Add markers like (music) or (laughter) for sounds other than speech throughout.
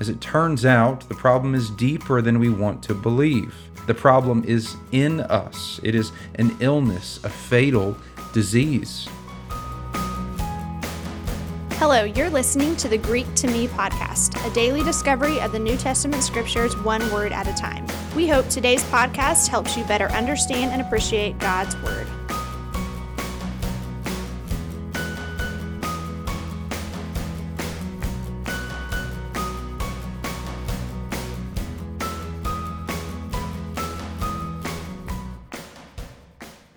As it turns out, the problem is deeper than we want to believe. The problem is in us, it is an illness, a fatal disease. Hello, you're listening to the Greek to Me podcast, a daily discovery of the New Testament scriptures one word at a time. We hope today's podcast helps you better understand and appreciate God's word.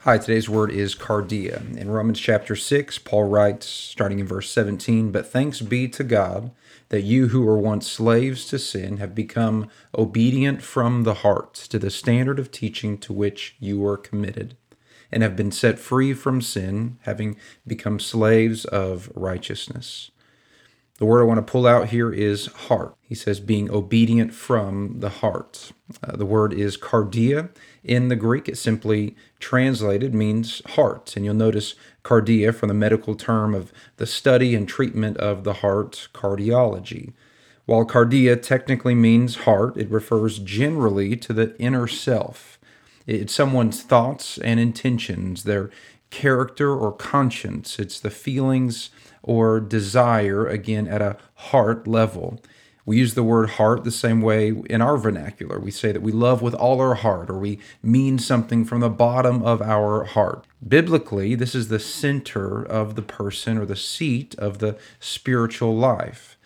Hi, today's word is cardia. In Romans chapter 6, Paul writes, starting in verse 17, But thanks be to God that you who were once slaves to sin have become obedient from the heart to the standard of teaching to which you were committed, and have been set free from sin, having become slaves of righteousness. The word I want to pull out here is heart. He says being obedient from the heart. Uh, the word is cardia. In the Greek, it simply translated means heart. And you'll notice cardia from the medical term of the study and treatment of the heart, cardiology. While cardia technically means heart, it refers generally to the inner self. It's someone's thoughts and intentions, their character or conscience. It's the feelings or desire, again, at a heart level. We use the word heart the same way in our vernacular. We say that we love with all our heart, or we mean something from the bottom of our heart. Biblically, this is the center of the person or the seat of the spiritual life.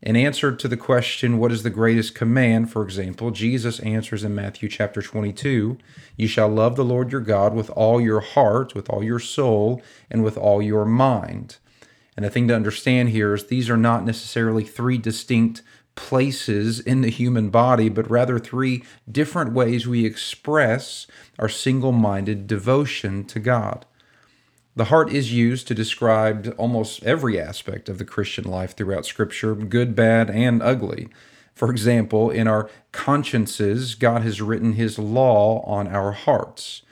In answer to the question, what is the greatest command, for example, Jesus answers in Matthew chapter 22 You shall love the Lord your God with all your heart, with all your soul, and with all your mind. And the thing to understand here is these are not necessarily three distinct places in the human body, but rather three different ways we express our single minded devotion to God. The heart is used to describe almost every aspect of the Christian life throughout Scripture, good, bad, and ugly. For example, in our consciences, God has written His law on our hearts.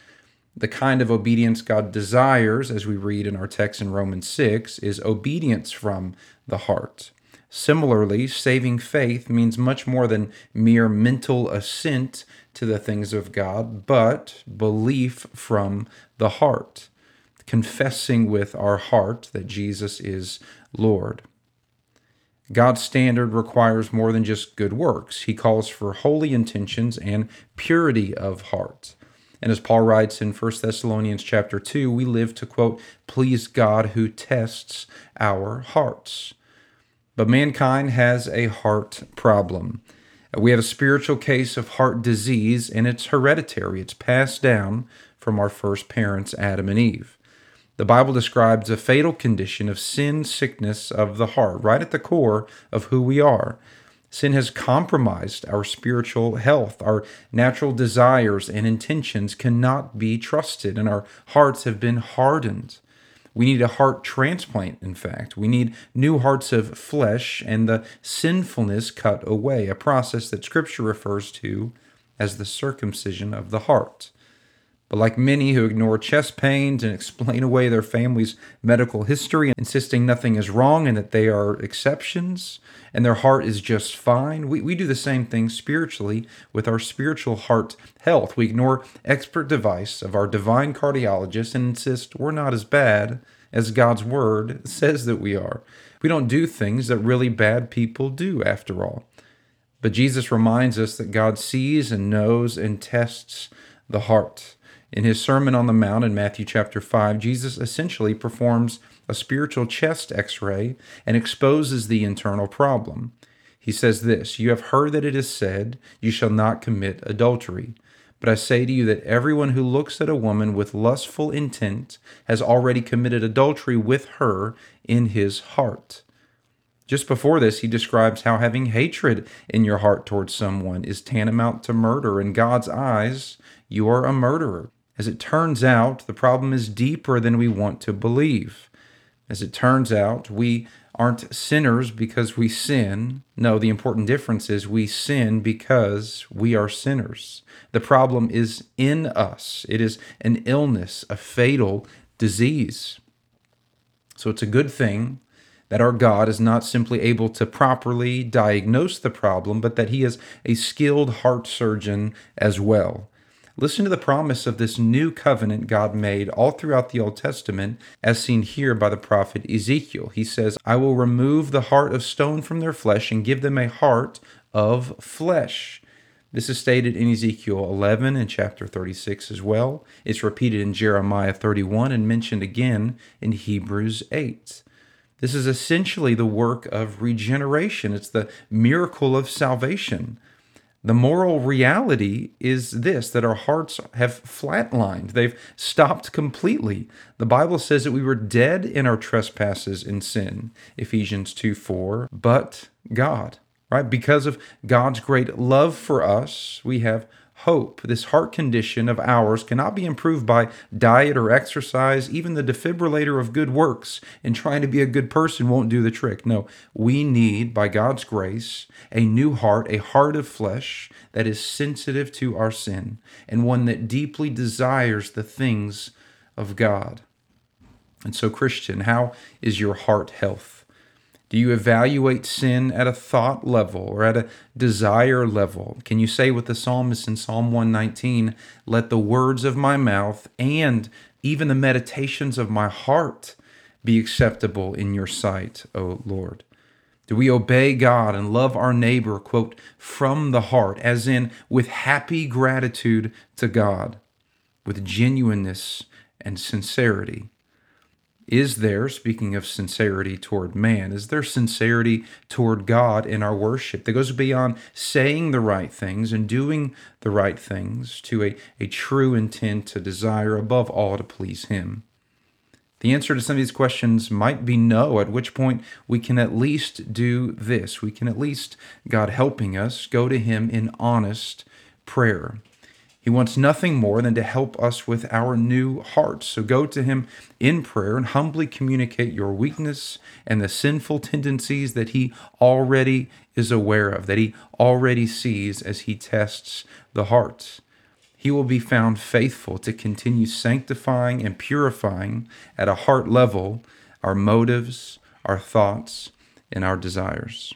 The kind of obedience God desires, as we read in our text in Romans 6, is obedience from the heart. Similarly, saving faith means much more than mere mental assent to the things of God, but belief from the heart, confessing with our heart that Jesus is Lord. God's standard requires more than just good works. He calls for holy intentions and purity of heart. And as Paul writes in 1 Thessalonians chapter 2, we live to quote, please God who tests our hearts. But mankind has a heart problem. We have a spiritual case of heart disease, and it's hereditary. It's passed down from our first parents, Adam and Eve. The Bible describes a fatal condition of sin sickness of the heart, right at the core of who we are. Sin has compromised our spiritual health. Our natural desires and intentions cannot be trusted, and our hearts have been hardened. We need a heart transplant, in fact. We need new hearts of flesh and the sinfulness cut away, a process that Scripture refers to as the circumcision of the heart. But like many who ignore chest pains and explain away their family's medical history, insisting nothing is wrong and that they are exceptions and their heart is just fine, we, we do the same thing spiritually with our spiritual heart health. We ignore expert advice of our divine cardiologist and insist we're not as bad as God's word (laughs) says that we are. We don't do things that really bad people do, after all. But Jesus reminds us that God sees and knows and tests the heart. In his Sermon on the Mount in Matthew chapter 5, Jesus essentially performs a spiritual chest x ray and exposes the internal problem. He says this You have heard that it is said, You shall not commit adultery. But I say to you that everyone who looks at a woman with lustful intent has already committed adultery with her in his heart. Just before this, he describes how having hatred in your heart towards someone is tantamount to murder. In God's eyes, you are a murderer. As it turns out, the problem is deeper than we want to believe. As it turns out, we aren't sinners because we sin. No, the important difference is we sin because we are sinners. The problem is in us, it is an illness, a fatal disease. So it's a good thing that our God is not simply able to properly diagnose the problem, but that He is a skilled heart surgeon as well. Listen to the promise of this new covenant God made all throughout the Old Testament, as seen here by the prophet Ezekiel. He says, I will remove the heart of stone from their flesh and give them a heart of flesh. This is stated in Ezekiel 11 and chapter 36 as well. It's repeated in Jeremiah 31 and mentioned again in Hebrews 8. This is essentially the work of regeneration. It's the miracle of salvation. The moral reality is this that our hearts have flatlined. They've stopped completely. The Bible says that we were dead in our trespasses and sin, Ephesians 2 4, but God, right? Because of God's great love for us, we have hope. This heart condition of ours cannot be improved by diet or exercise. Even the defibrillator of good works and trying to be a good person won't do the trick. No, we need, by God's grace, a new heart, a heart of flesh that is sensitive to our sin and one that deeply desires the things of God. And so, Christian, how is your heart health? Do you evaluate sin at a thought level or at a desire level? Can you say with the psalmist in Psalm 119, Let the words of my mouth and even the meditations of my heart be acceptable in your sight, O Lord? Do we obey God and love our neighbor, quote, from the heart, as in with happy gratitude to God, with genuineness and sincerity? Is there, speaking of sincerity toward man, is there sincerity toward God in our worship that goes beyond saying the right things and doing the right things to a, a true intent to desire above all to please Him? The answer to some of these questions might be no, at which point we can at least do this. We can at least, God helping us, go to Him in honest prayer. He wants nothing more than to help us with our new hearts. So go to Him in prayer and humbly communicate your weakness and the sinful tendencies that He already is aware of, that He already sees as He tests the heart. He will be found faithful to continue sanctifying and purifying at a heart level our motives, our thoughts, and our desires.